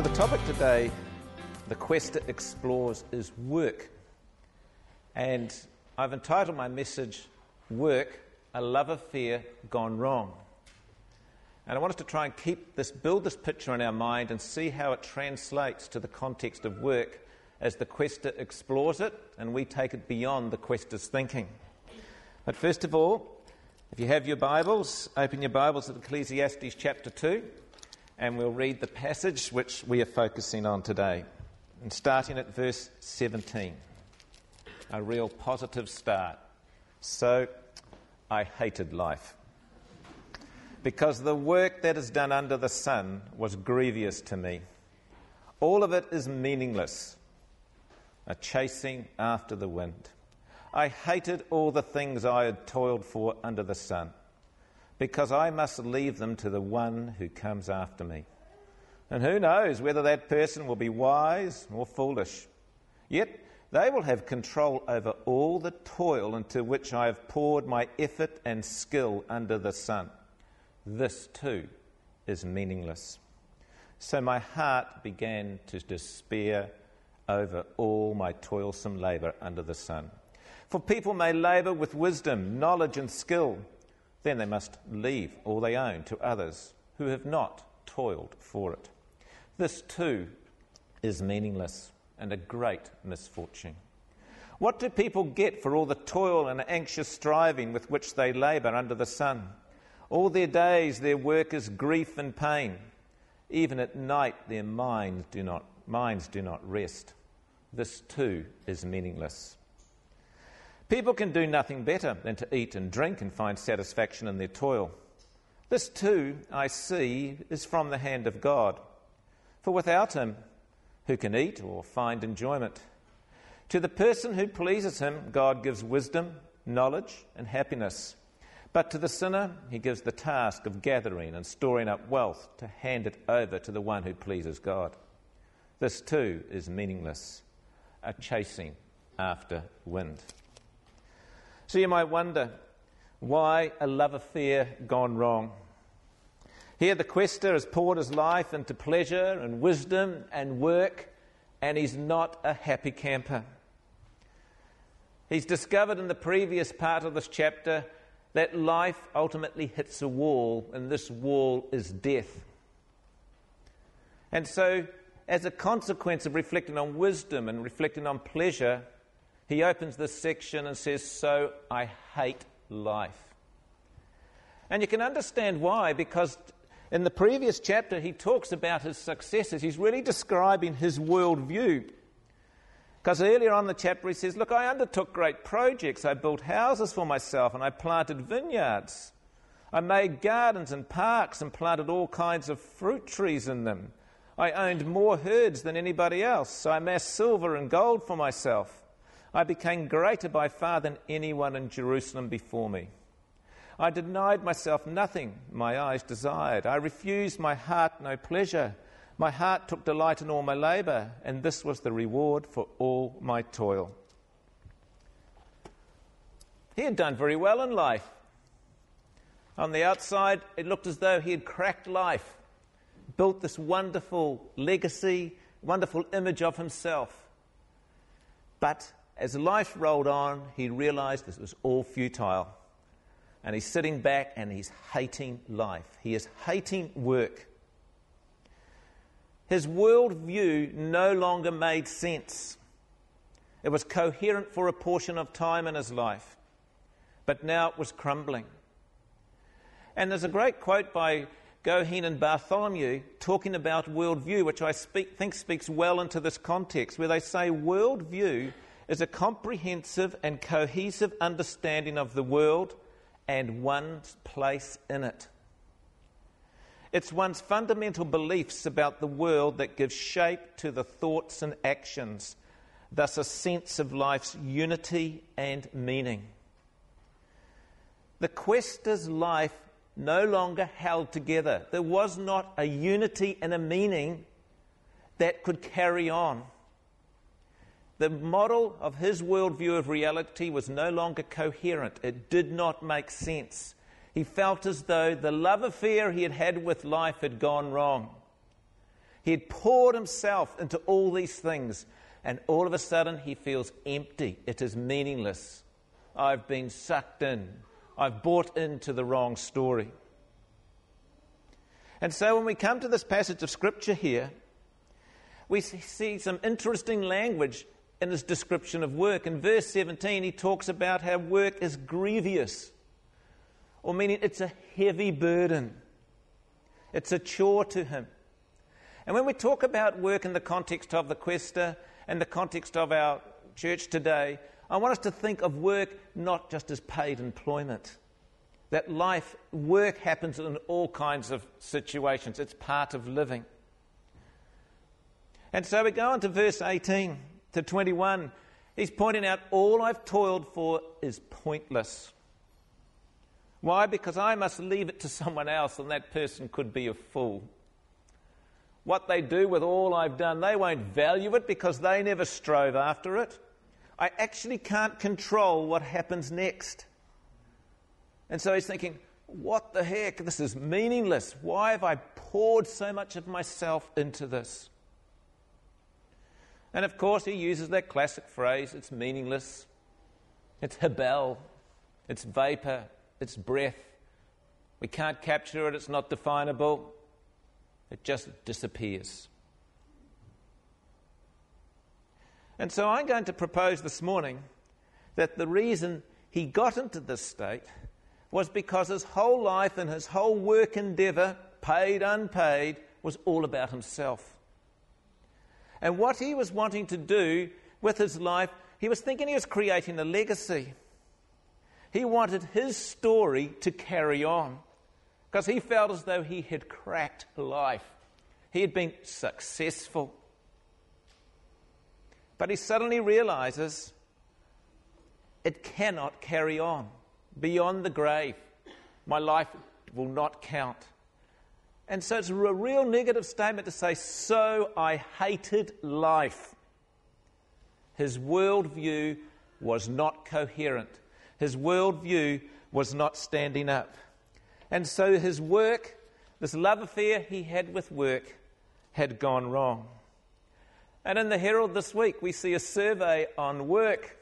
So, the topic today, the Quester explores, is work. And I've entitled my message, Work, a Love Affair Gone Wrong. And I want us to try and keep this, build this picture in our mind and see how it translates to the context of work as the Quester explores it and we take it beyond the Quester's thinking. But first of all, if you have your Bibles, open your Bibles at Ecclesiastes chapter 2 and we'll read the passage which we are focusing on today. And starting at verse 17. A real positive start. So, I hated life. Because the work that is done under the sun was grievous to me. All of it is meaningless, a chasing after the wind. I hated all the things I had toiled for under the sun because I must leave them to the one who comes after me. And who knows whether that person will be wise or foolish. Yet they will have control over all the toil into which I have poured my effort and skill under the sun. This too is meaningless. So my heart began to despair over all my toilsome labour under the sun. For people may labour with wisdom, knowledge, and skill then they must leave all they own to others who have not toiled for it. This too is meaningless and a great misfortune. What do people get for all the toil and anxious striving with which they labour under the sun? All their days their work is grief and pain. Even at night their minds do not, minds do not rest. This too is meaningless. People can do nothing better than to eat and drink and find satisfaction in their toil. This too, I see, is from the hand of God. For without Him, who can eat or find enjoyment? To the person who pleases Him, God gives wisdom, knowledge, and happiness. But to the sinner, He gives the task of gathering and storing up wealth to hand it over to the one who pleases God. This too is meaningless, a chasing after wind. So you might wonder why a love affair gone wrong. Here, the quester has poured his life into pleasure and wisdom and work, and he's not a happy camper. He's discovered in the previous part of this chapter that life ultimately hits a wall, and this wall is death. And so, as a consequence of reflecting on wisdom and reflecting on pleasure, he opens this section and says, So I hate life. And you can understand why, because in the previous chapter he talks about his successes. He's really describing his worldview. Because earlier on in the chapter he says, Look, I undertook great projects. I built houses for myself and I planted vineyards. I made gardens and parks and planted all kinds of fruit trees in them. I owned more herds than anybody else. So I amassed silver and gold for myself. I became greater by far than anyone in Jerusalem before me. I denied myself nothing my eyes desired. I refused my heart no pleasure. My heart took delight in all my labour, and this was the reward for all my toil. He had done very well in life. On the outside, it looked as though he had cracked life, built this wonderful legacy, wonderful image of himself. But as life rolled on, he realized this was all futile. And he's sitting back and he's hating life. He is hating work. His worldview no longer made sense. It was coherent for a portion of time in his life, but now it was crumbling. And there's a great quote by Goheen and Bartholomew talking about worldview, which I speak, think speaks well into this context, where they say worldview is a comprehensive and cohesive understanding of the world and one's place in it. It's one's fundamental beliefs about the world that give shape to the thoughts and actions, thus, a sense of life's unity and meaning. The quester's life no longer held together. There was not a unity and a meaning that could carry on. The model of his worldview of reality was no longer coherent. It did not make sense. He felt as though the love affair he had had with life had gone wrong. He had poured himself into all these things, and all of a sudden he feels empty. It is meaningless. I've been sucked in. I've bought into the wrong story. And so when we come to this passage of Scripture here, we see some interesting language in his description of work. In verse 17, he talks about how work is grievous, or meaning it's a heavy burden, it's a chore to him. And when we talk about work in the context of the Quester and the context of our church today, I want us to think of work not just as paid employment. That life, work happens in all kinds of situations, it's part of living. And so we go on to verse 18 to 21. He's pointing out all I've toiled for is pointless. Why? Because I must leave it to someone else, and that person could be a fool what they do with all I've done. They won't value it because they never strove after it. I actually can't control what happens next. And so he's thinking, what the heck? This is meaningless. Why have I poured so much of myself into this? And of course, he uses that classic phrase it's meaningless. It's hebel. It's vapor. It's breath. We can't capture it. It's not definable. It just disappears. And so I'm going to propose this morning that the reason he got into this state was because his whole life and his whole work endeavour, paid, unpaid, was all about himself. And what he was wanting to do with his life, he was thinking he was creating a legacy. He wanted his story to carry on because he felt as though he had cracked life. He had been successful. But he suddenly realizes it cannot carry on beyond the grave. My life will not count. And so it's a real negative statement to say, So I hated life. His worldview was not coherent, his worldview was not standing up. And so his work, this love affair he had with work, had gone wrong. And in the Herald this week, we see a survey on work.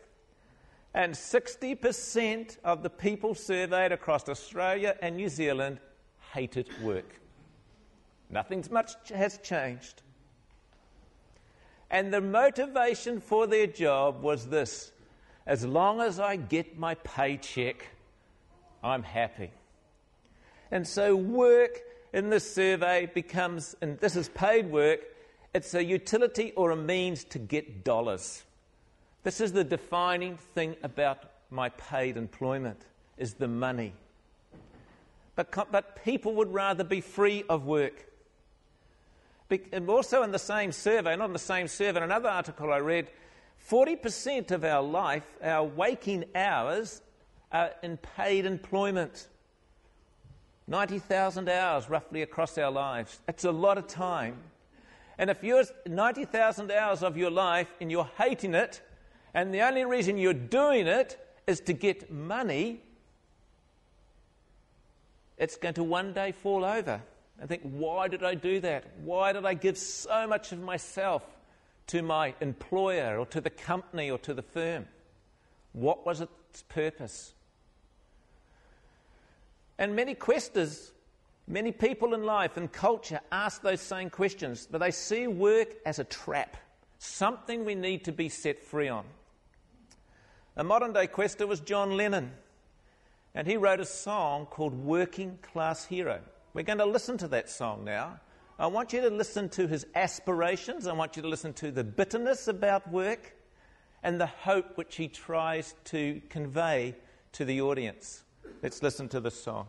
And 60% of the people surveyed across Australia and New Zealand hated work. Nothing much has changed. And the motivation for their job was this as long as I get my paycheck, I'm happy. And so, work in this survey becomes, and this is paid work, it's a utility or a means to get dollars. This is the defining thing about my paid employment is the money. But, but people would rather be free of work. And also in the same survey, not in the same survey, in another article I read, 40% of our life, our waking hours, are in paid employment. 90,000 hours roughly across our lives. That's a lot of time. And if you're 90,000 hours of your life and you're hating it, and the only reason you're doing it is to get money, it's going to one day fall over. And think, why did I do that? Why did I give so much of myself to my employer or to the company or to the firm? What was its purpose? And many questers, many people in life and culture ask those same questions, but they see work as a trap, something we need to be set free on. A modern day quester was John Lennon, and he wrote a song called Working Class Hero. We're going to listen to that song now. I want you to listen to his aspirations. I want you to listen to the bitterness about work and the hope which he tries to convey to the audience. Let's listen to the song.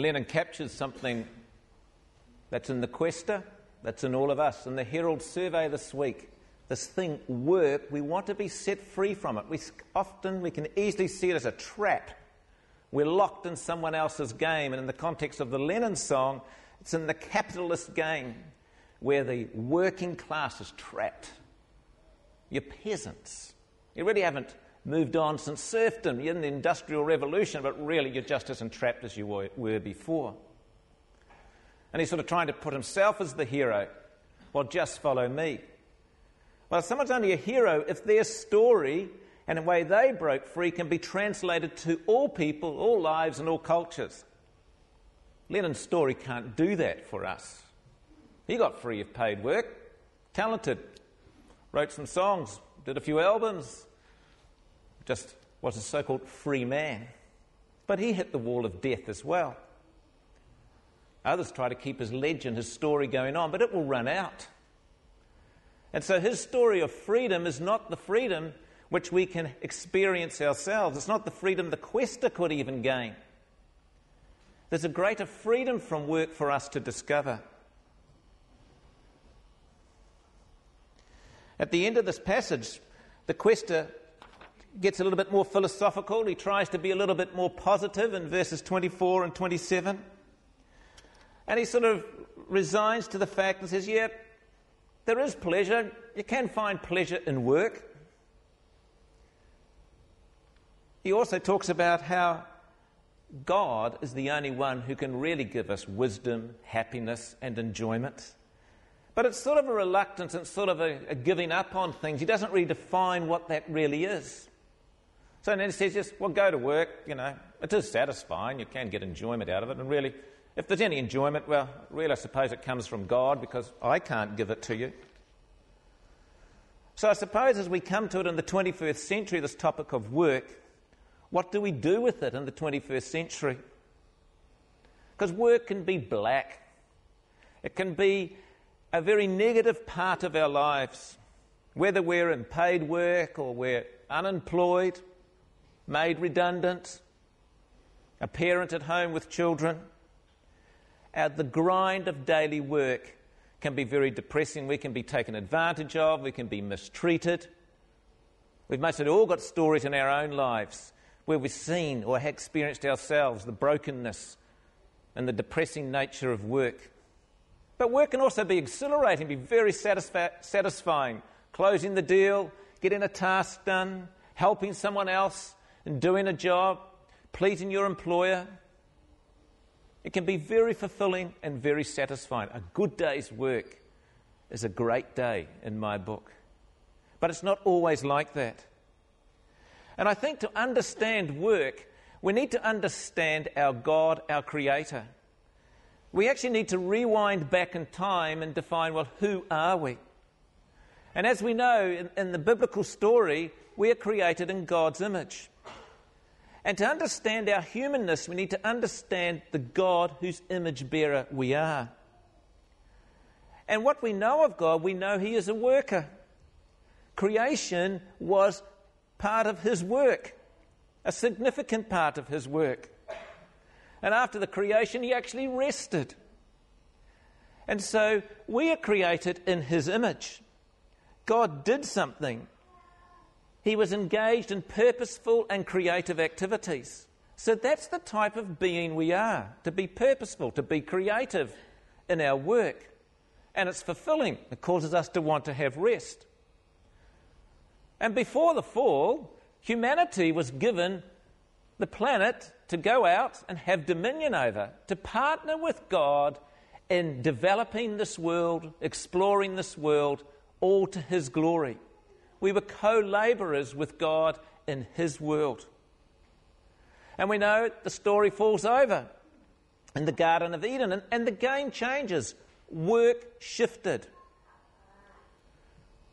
Lennon captures something that's in the Quester, that's in all of us. In the Herald survey this week, this thing, work, we want to be set free from it. We often, we can easily see it as a trap. We're locked in someone else's game. And in the context of the Lennon song, it's in the capitalist game where the working class is trapped. You're peasants. You really haven't moved on since serfdom. In the Industrial Revolution, but really you're just as entrapped as you were, before. And he's sort of trying to put himself as the hero. Well, just follow me. Well, someone's only a hero if their story and the way they broke free can be translated to all people, all lives, and all cultures. Lennon's story can't do that for us. He got free of paid work, talented, wrote some songs, did a few albums, just was a so called free man. But he hit the wall of death as well. Others try to keep his legend, his story going on, but it will run out. And so his story of freedom is not the freedom which we can experience ourselves. It's not the freedom the quester could even gain. There's a greater freedom from work for us to discover. At the end of this passage, the quester gets a little bit more philosophical. He tries to be a little bit more positive in verses 24 and 27. And he sort of resigns to the fact and says, Yeah, there is pleasure. You can find pleasure in work. He also talks about how God is the only one who can really give us wisdom, happiness, and enjoyment. But it's sort of a reluctance, it's sort of a, a giving up on things. He doesn't really define what that really is. So says, just, well, go to work, you know. It is satisfying, you can get enjoyment out of it. And really, if there's any enjoyment, well, really, I suppose it comes from God because I can't give it to you. So I suppose as we come to it in the 21st century, this topic of work, what do we do with it in the 21st century? Because work can be black, it can be a very negative part of our lives, whether we're in paid work or we're unemployed, made redundant, a parent at home with children. Uh, the grind of daily work can be very depressing. We can be taken advantage of, we can be mistreated. We've mostly all got stories in our own lives where we've seen or experienced ourselves the brokenness and the depressing nature of work. But work can also be exhilarating, be very satisfi- satisfying. Closing the deal, getting a task done, helping someone else, and doing a job, pleasing your employer. It can be very fulfilling and very satisfying. A good day's work is a great day in my book. But it's not always like that. And I think to understand work, we need to understand our God, our Creator. We actually need to rewind back in time and define well, who are we? And as we know in, in the biblical story, we are created in God's image. And to understand our humanness, we need to understand the God whose image bearer we are. And what we know of God, we know He is a worker. Creation was part of His work, a significant part of His work. And after the creation, He actually rested. And so we are created in His image. God did something he was engaged in purposeful and creative activities. So that's the type of being we are to be purposeful, to be creative in our work. And it's fulfilling, it causes us to want to have rest. And before the fall, humanity was given the planet to go out and have dominion over, to partner with God in developing this world, exploring this world, all to His glory. We were co laborers with God in His world. And we know the story falls over in the Garden of Eden, and, and the game changes. Work shifted.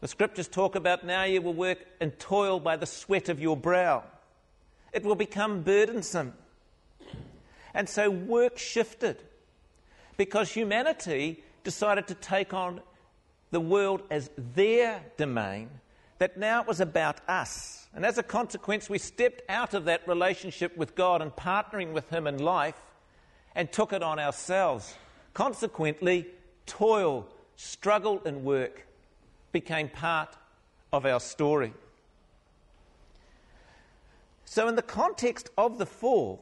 The scriptures talk about now you will work and toil by the sweat of your brow. It will become burdensome. And so work shifted because humanity decided to take on the world as their domain that now it was about us. And as a consequence, we stepped out of that relationship with God and partnering with Him in life and took it on ourselves. Consequently, toil, struggle, and work became part of our story. So, in the context of the fall,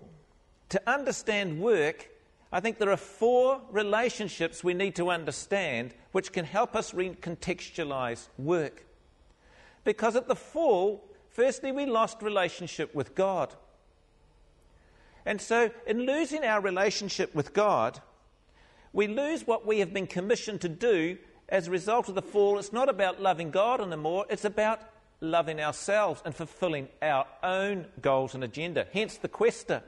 to understand work, I think there are four relationships we need to understand which can help us recontextualize work. Because at the fall, firstly, we lost relationship with God. And so, in losing our relationship with God, we lose what we have been commissioned to do as a result of the fall. It's not about loving God anymore, it's about loving ourselves and fulfilling our own goals and agenda. Hence the quester.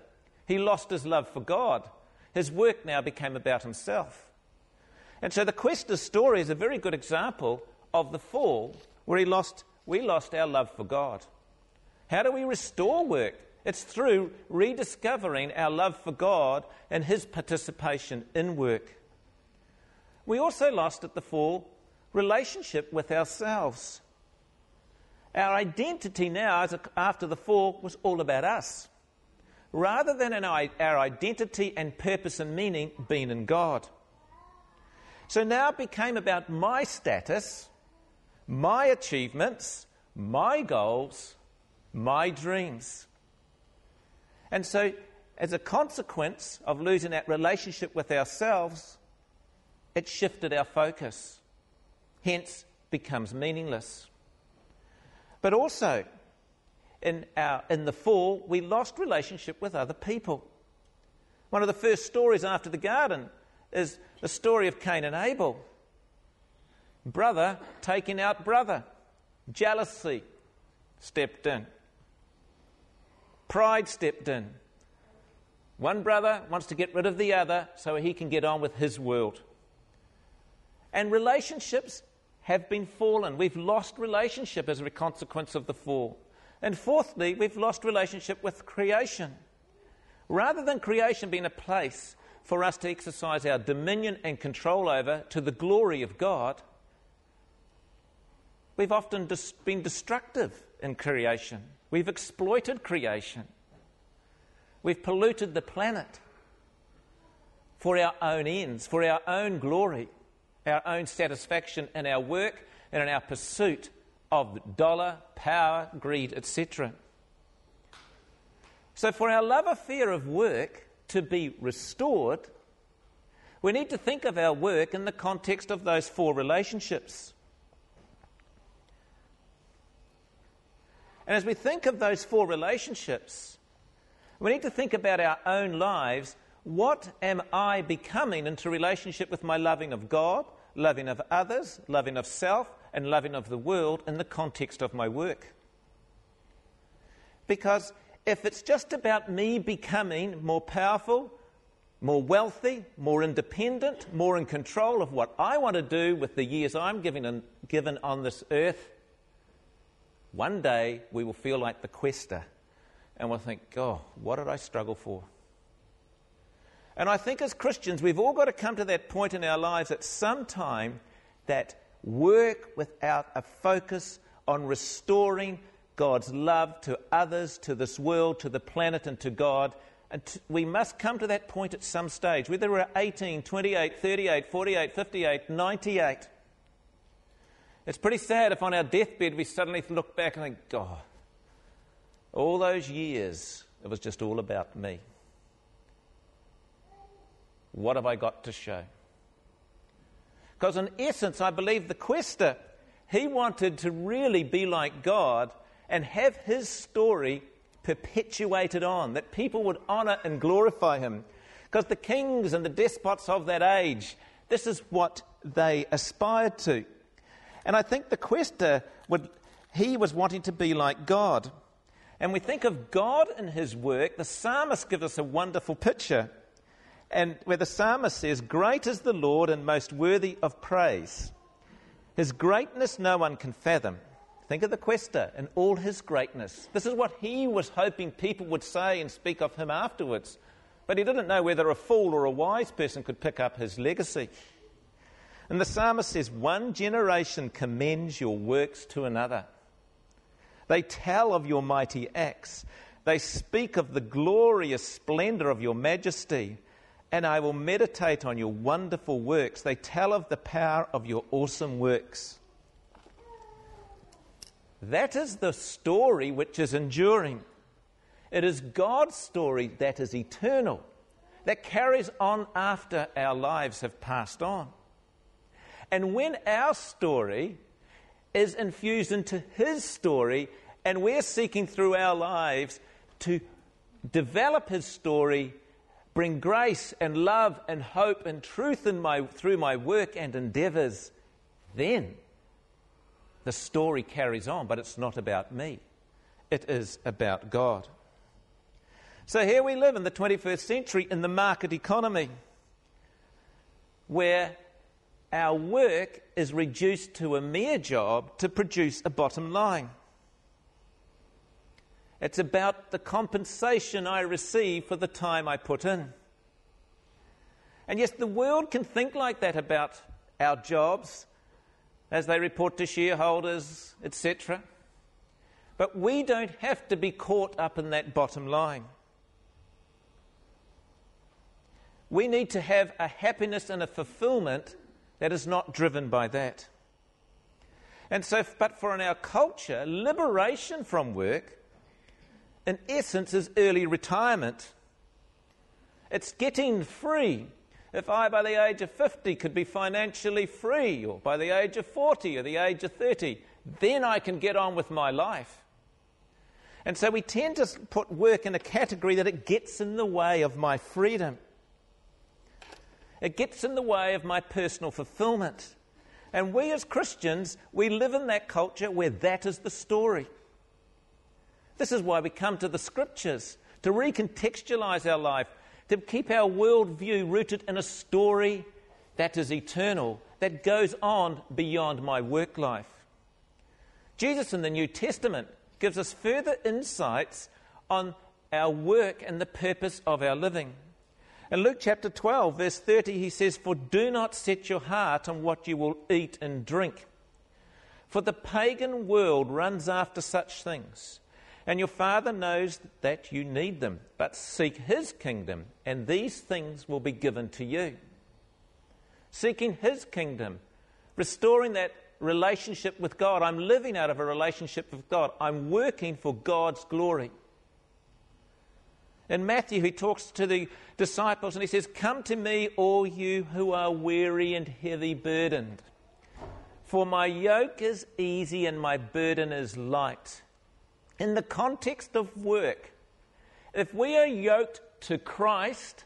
He lost his love for God. His work now became about himself. And so the quester's story is a very good example of the fall where he lost we lost our love for God. How do we restore work? It's through rediscovering our love for God and His participation in work. We also lost at the fall relationship with ourselves. Our identity now, after the fall, was all about us, rather than our identity and purpose and meaning being in God. So now it became about my status my achievements, my goals, my dreams. And so, as a consequence of losing that relationship with ourselves, it shifted our focus, hence, becomes meaningless. But also, in, our, in the fall, we lost relationship with other people. One of the first stories after the garden is the story of Cain and Abel. Brother taking out brother. Jealousy stepped in. Pride stepped in. One brother wants to get rid of the other so he can get on with his world. And relationships have been fallen. We've lost relationship as a consequence of the fall. And fourthly, we've lost relationship with creation. Rather than creation being a place for us to exercise our dominion and control over to the glory of God, we've often dis- been destructive in creation. We've exploited creation. We've polluted the planet for our own ends, for our own glory, our own satisfaction in our work and in our pursuit of dollar, power, greed, etc. So, for our love affair of work to be restored, we need to think of our work in the context of those four relationships. And as we think of those four relationships, we need to think about our own lives. What am I becoming into relationship with my loving of God, loving of others, loving of self, and loving of the world in the context of my work? Because if it's just about me becoming more powerful, more wealthy, more independent, more in control of what I want to do with the years I'm given, given on this earth, one day we will feel like the quester and we'll think, oh, what did I struggle for? And I think as Christians, we've all got to come to that point in our lives at some time that work without a focus on restoring God's love to others, to this world, to the planet, and to God. And t- we must come to that point at some stage, whether we're 18, 28, 38, 48, 58, 98. It's pretty sad if on our deathbed we suddenly look back and think, God, all those years, it was just all about me. What have I got to show? Because, in essence, I believe the quester, he wanted to really be like God and have his story perpetuated on, that people would honor and glorify him. Because the kings and the despots of that age, this is what they aspired to. And I think the quester would, he was wanting to be like God. And we think of God in his work, the psalmist gives us a wonderful picture. And where the psalmist says, Great is the Lord and most worthy of praise. His greatness no one can fathom. Think of the quester and all his greatness. This is what he was hoping people would say and speak of him afterwards. But he didn't know whether a fool or a wise person could pick up his legacy. And the psalmist says, One generation commends your works to another. They tell of your mighty acts. They speak of the glorious splendor of your majesty. And I will meditate on your wonderful works. They tell of the power of your awesome works. That is the story which is enduring. It is God's story that is eternal, that carries on after our lives have passed on. And when our story is infused into His story, and we're seeking through our lives to develop His story, bring grace and love and hope and truth in my, through my work and endeavors, then the story carries on, but it's not about me. It is about God. So here we live in the 21st century in the market economy where our work is reduced to a mere job to produce a bottom line. It's about the compensation I receive for the time I put in. And yes, the world can think like that about our jobs as they report to shareholders, etc. But we don't have to be caught up in that bottom line. We need to have a happiness and a fulfillment that is not driven by that. And so, but for in our culture, liberation from work, in essence, is early retirement. It's getting free. If I, by the age of 50, could be financially free, or by the age of 40 or the age of 30, then I can get on with my life. And so we tend to put work in a category that it gets in the way of my freedom. It gets in the way of my personal fulfillment. And we as Christians, we live in that culture where that is the story. This is why we come to the scriptures to recontextualize our life, to keep our worldview rooted in a story that is eternal, that goes on beyond my work life. Jesus in the New Testament gives us further insights on our work and the purpose of our living. In Luke chapter 12, verse 30, he says, For do not set your heart on what you will eat and drink. For the pagan world runs after such things, and your Father knows that you need them. But seek His kingdom, and these things will be given to you. Seeking His kingdom, restoring that relationship with God. I'm living out of a relationship with God. I'm working for God's glory. In Matthew, he talks to the disciples and he says, Come to me, all you who are weary and heavy burdened. For my yoke is easy and my burden is light. In the context of work, if we are yoked to Christ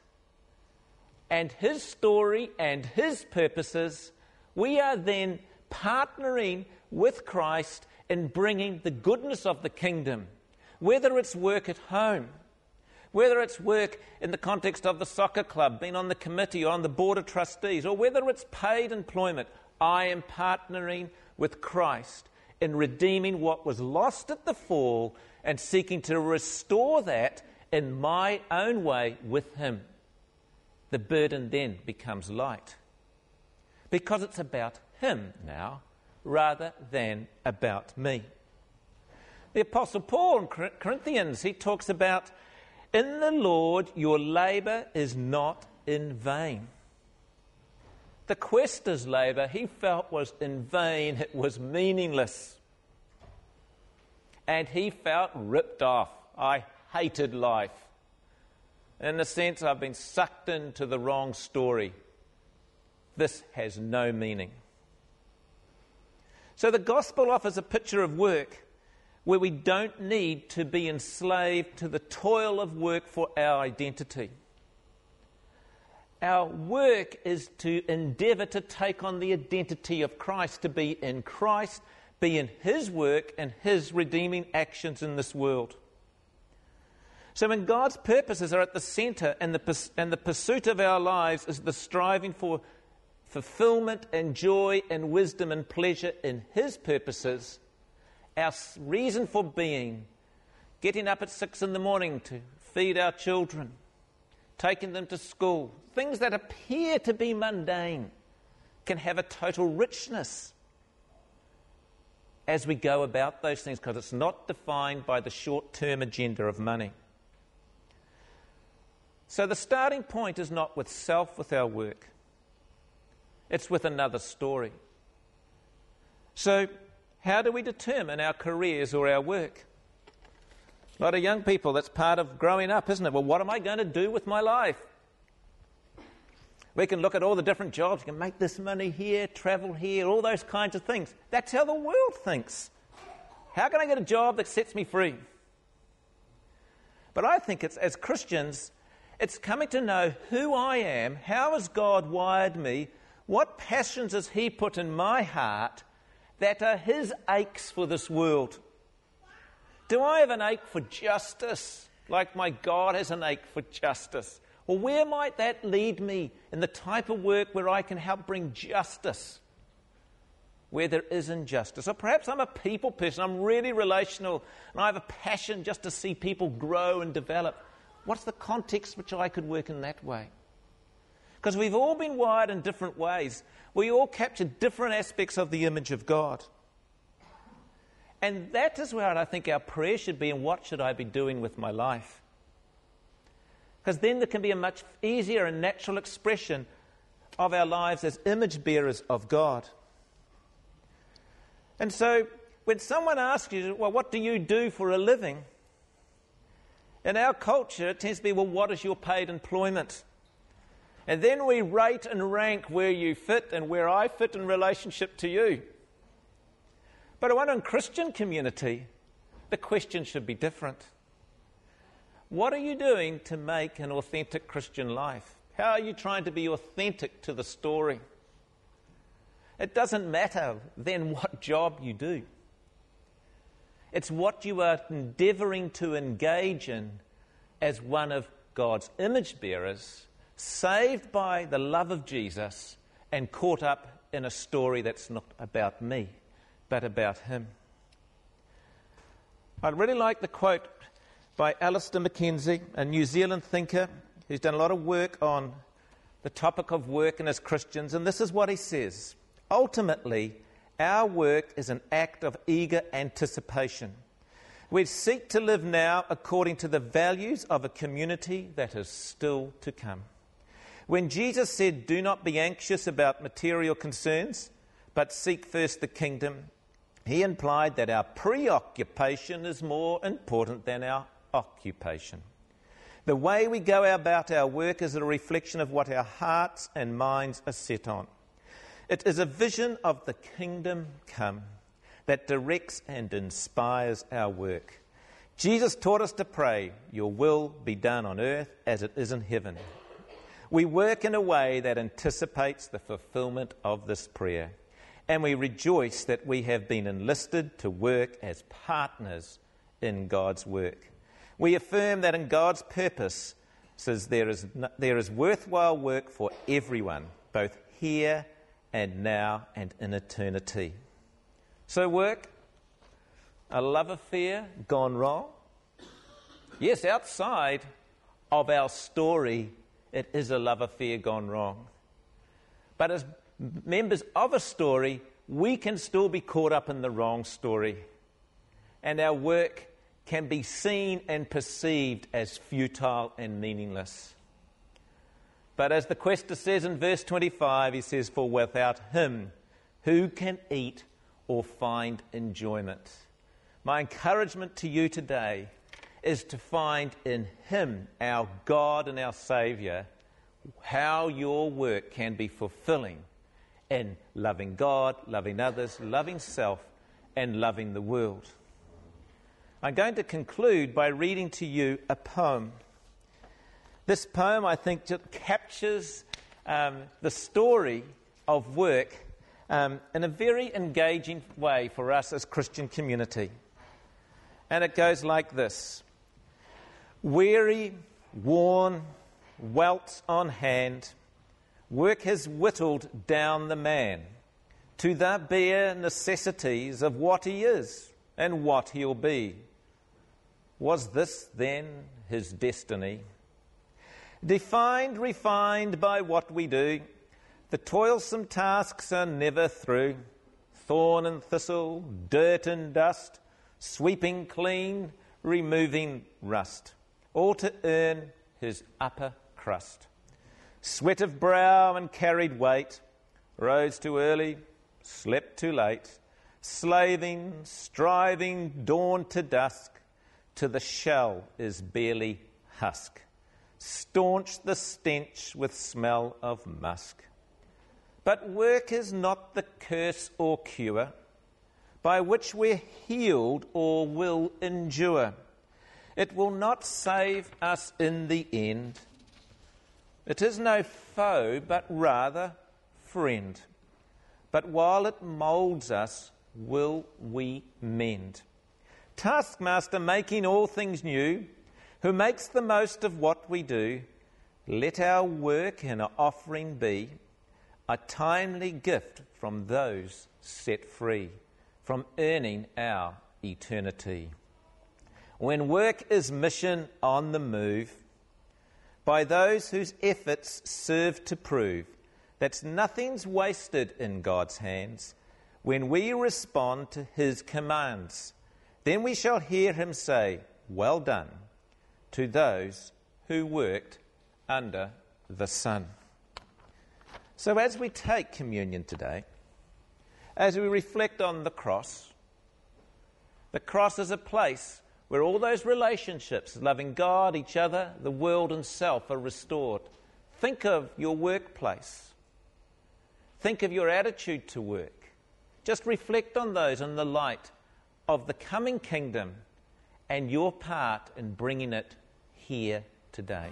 and his story and his purposes, we are then partnering with Christ in bringing the goodness of the kingdom, whether it's work at home whether it's work in the context of the soccer club, being on the committee or on the board of trustees, or whether it's paid employment, I am partnering with Christ in redeeming what was lost at the fall and seeking to restore that in my own way with Him. The burden then becomes light because it's about Him now rather than about me. The Apostle Paul in Corinthians, he talks about in the Lord, your labour is not in vain. The quester's labour, he felt, was in vain, it was meaningless. And he felt ripped off. I hated life. In a sense, I've been sucked into the wrong story. This has no meaning. So the gospel offers a picture of work where we don't need to be enslaved to the toil of work for our identity. Our work is to endeavour to take on the identity of Christ, to be in Christ, be in His work and His redeeming actions in this world. So, when God's purposes are at the centre and the, and the pursuit of our lives is the striving for fulfillment and joy and wisdom and pleasure in His purposes, our reason for being, getting up at six in the morning to feed our children, taking them to school, things that appear to be mundane can have a total richness as we go about those things because it's not defined by the short term agenda of money. So the starting point is not with self, with our work, it's with another story. So how do we determine our careers or our work? A lot of young people, that's part of growing up, isn't it? Well, what am I going to do with my life? We can look at all the different jobs. You can make this money here, travel here, all those kinds of things. That's how the world thinks. How can I get a job that sets me free? But I think it's as Christians, it's coming to know who I am, how has God wired me, what passions has He put in my heart, that are his aches for this world. Do I have an ache for justice, like my God has an ache for justice? Or where might that lead me in the type of work where I can help bring justice where there is injustice? Or perhaps I'm a people person, I'm really relational, and I have a passion just to see people grow and develop. What's the context which I could work in that way? Because we've all been wired in different ways. We all capture different aspects of the image of God. And that is where I think our prayer should be and what should I be doing with my life? Because then there can be a much easier and natural expression of our lives as image bearers of God. And so when someone asks you, well, what do you do for a living? In our culture, it tends to be, well, what is your paid employment? And then we rate and rank where you fit and where I fit in relationship to you. But I wonder in Christian community, the question should be different. What are you doing to make an authentic Christian life? How are you trying to be authentic to the story? It doesn't matter then what job you do. It's what you are endeavoring to engage in as one of God's image bearers saved by the love of Jesus and caught up in a story that's not about me, but about him. I really like the quote by Alister McKenzie, a New Zealand thinker. who's done a lot of work on the topic of work and as Christians, and this is what he says. Ultimately, our work is an act of eager anticipation. We seek to live now according to the values of a community that is still to come. When Jesus said, Do not be anxious about material concerns, but seek first the kingdom, he implied that our preoccupation is more important than our occupation. The way we go about our work is a reflection of what our hearts and minds are set on. It is a vision of the kingdom come that directs and inspires our work. Jesus taught us to pray, Your will be done on earth as it is in heaven. We work in a way that anticipates the fulfillment of this prayer, and we rejoice that we have been enlisted to work as partners in God's work. We affirm that in God's purpose says there is, there is worthwhile work for everyone, both here and now and in eternity. So, work, a love affair gone wrong? Yes, outside of our story, it is a love affair gone wrong. But as members of a story, we can still be caught up in the wrong story. And our work can be seen and perceived as futile and meaningless. But as the Quester says in verse 25, he says, For without him, who can eat or find enjoyment. My encouragement to you today is to find in Him, our God and our Saviour, how your work can be fulfilling in loving God, loving others, loving self, and loving the world. I'm going to conclude by reading to you a poem. This poem, I think, just captures um, the story of work um, in a very engaging way for us as Christian community. And it goes like this Weary, worn, welts on hand, work has whittled down the man to the bare necessities of what he is and what he'll be. Was this then his destiny? Defined, refined by what we do, the toilsome tasks are never through. Thorn and thistle, dirt and dust, sweeping clean, removing rust, all to earn his upper crust. Sweat of brow and carried weight, rose too early, slept too late, slaving, striving, dawn to dusk, to the shell is barely husk. Staunch the stench with smell of musk. But work is not the curse or cure by which we're healed or will endure. It will not save us in the end. It is no foe, but rather friend. But while it moulds us, will we mend? Taskmaster, making all things new, who makes the most of what we do, let our work and our offering be a timely gift from those set free from earning our eternity. When work is mission on the move, by those whose efforts serve to prove that nothing's wasted in God's hands, when we respond to his commands, then we shall hear him say, Well done, to those who worked under the sun. So, as we take communion today, as we reflect on the cross, the cross is a place where all those relationships, loving God, each other, the world, and self, are restored. Think of your workplace. Think of your attitude to work. Just reflect on those in the light of the coming kingdom and your part in bringing it here today.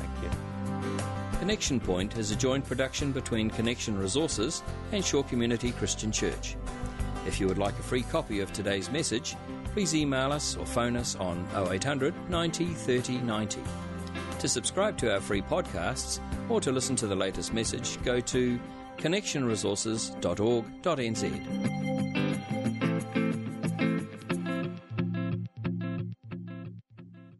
Thank you. Connection Point is a joint production between Connection Resources and Shore Community Christian Church. If you would like a free copy of today's message, please email us or phone us on 0800 90 30 90. To subscribe to our free podcasts or to listen to the latest message, go to connectionresources.org.nz.